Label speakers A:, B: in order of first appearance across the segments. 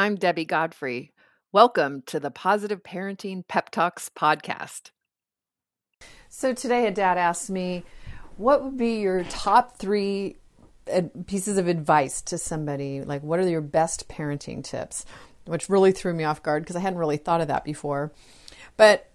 A: I'm Debbie Godfrey. Welcome to the Positive Parenting Pep Talks podcast.
B: So today, a dad asked me, What would be your top three pieces of advice to somebody? Like, what are your best parenting tips? Which really threw me off guard because I hadn't really thought of that before. But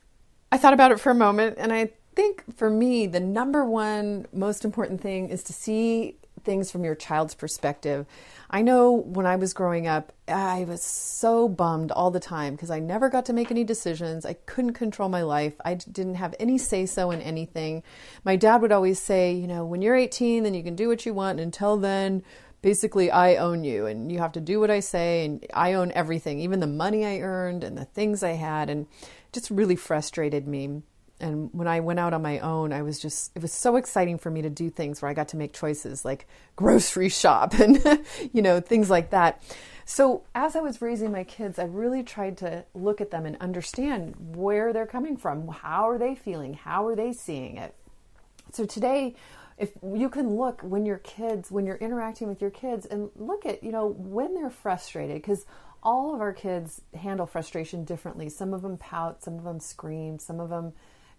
B: I thought about it for a moment, and I think for me, the number one most important thing is to see things from your child's perspective. I know when I was growing up, I was so bummed all the time because I never got to make any decisions. I couldn't control my life. I didn't have any say so in anything. My dad would always say, you know, when you're 18, then you can do what you want. And until then, basically, I own you and you have to do what I say. And I own everything, even the money I earned and the things I had. And it just really frustrated me and when I went out on my own, I was just, it was so exciting for me to do things where I got to make choices like grocery shop and, you know, things like that. So as I was raising my kids, I really tried to look at them and understand where they're coming from. How are they feeling? How are they seeing it? So today, if you can look when your kids, when you're interacting with your kids and look at, you know, when they're frustrated, because all of our kids handle frustration differently. Some of them pout, some of them scream, some of them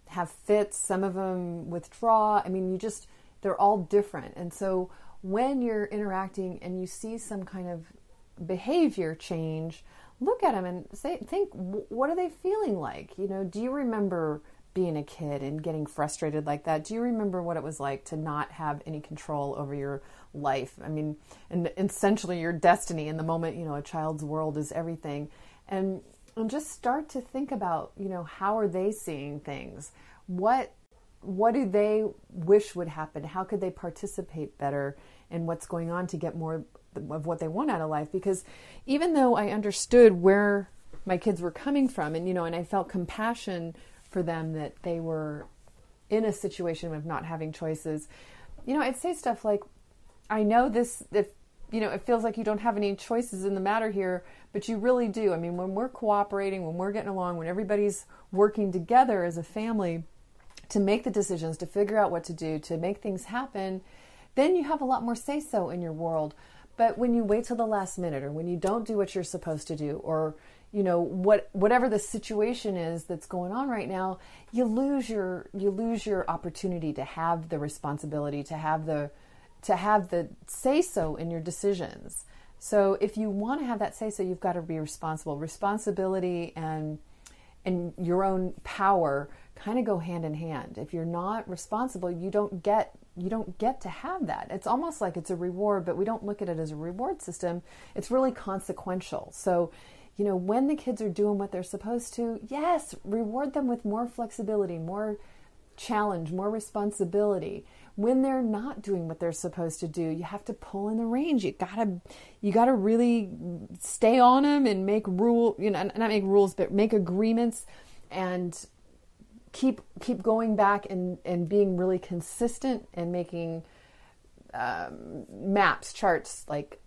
B: have fits, some of them withdraw. I mean, you just, they're all different. And so when you're interacting and you see some kind of behavior change, look at them and say, think, what are they feeling like? You know, do you remember being a kid and getting frustrated like that? Do you remember what it was like to not have any control over your life? I mean, and essentially your destiny in the moment, you know, a child's world is everything. And and just start to think about you know how are they seeing things? What what do they wish would happen? How could they participate better? In what's going on to get more of what they want out of life? Because even though i understood where my kids were coming from and you know and i felt compassion for them that they were in a situation of not having choices you know i'd say stuff like i know this if you know, it feels like you don't have any choices in the matter here, but you really do. I mean, when we're cooperating, when we're getting along, when everybody's working together as a family to make the decisions, to figure out what to do, to make things happen, then you have a lot more say so in your world. But when you wait till the last minute or when you don't do what you're supposed to do or you know what whatever the situation is that's going on right now, you lose your you lose your opportunity to have the responsibility, to have the to have the say so in your decisions. So if you want to have that say so, you've got to be responsible. Responsibility and and your own power kind of go hand in hand. If you're not responsible, you don't get you don't get to have that. It's almost like it's a reward, but we don't look at it as a reward system. It's really consequential. So, you know, when the kids are doing what they're supposed to, yes, reward them with more flexibility, more challenge, more responsibility. When they're not doing what they're supposed to do you have to pull in the reins. You gotta you gotta really stay on them and make rule you know not make rules but make agreements and keep keep going back and and being really consistent and making um, maps charts like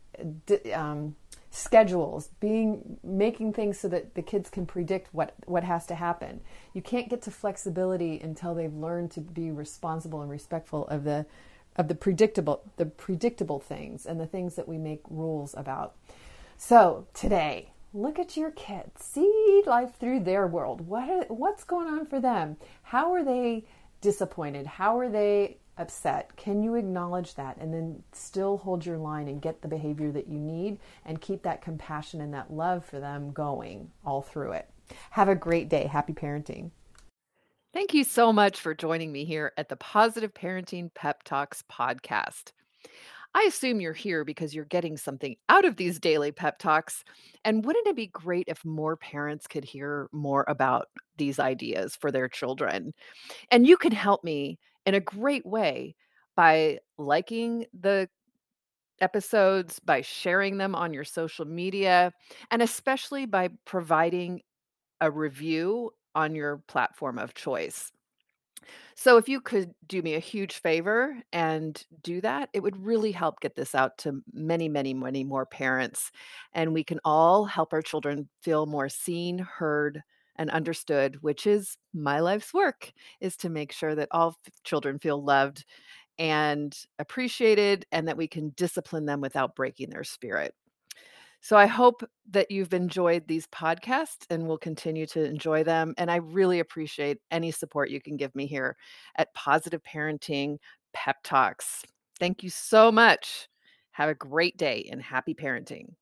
B: um, schedules, being making things so that the kids can predict what what has to happen. You can't get to flexibility until they've learned to be responsible and respectful of the of the predictable the predictable things and the things that we make rules about. So, today, look at your kids. See life through their world. What what's going on for them? How are they disappointed? How are they upset, can you acknowledge that and then still hold your line and get the behavior that you need and keep that compassion and that love for them going all through it? Have a great day. Happy parenting.
A: Thank you so much for joining me here at the Positive Parenting Pep Talks podcast. I assume you're here because you're getting something out of these daily pep talks. And wouldn't it be great if more parents could hear more about these ideas for their children? And you can help me in a great way by liking the episodes, by sharing them on your social media, and especially by providing a review on your platform of choice. So, if you could do me a huge favor and do that, it would really help get this out to many, many, many more parents. And we can all help our children feel more seen, heard, and understood, which is my life's work, is to make sure that all children feel loved and appreciated and that we can discipline them without breaking their spirit. So I hope that you've enjoyed these podcasts and will continue to enjoy them. And I really appreciate any support you can give me here at Positive Parenting Pep Talks. Thank you so much. Have a great day and happy parenting.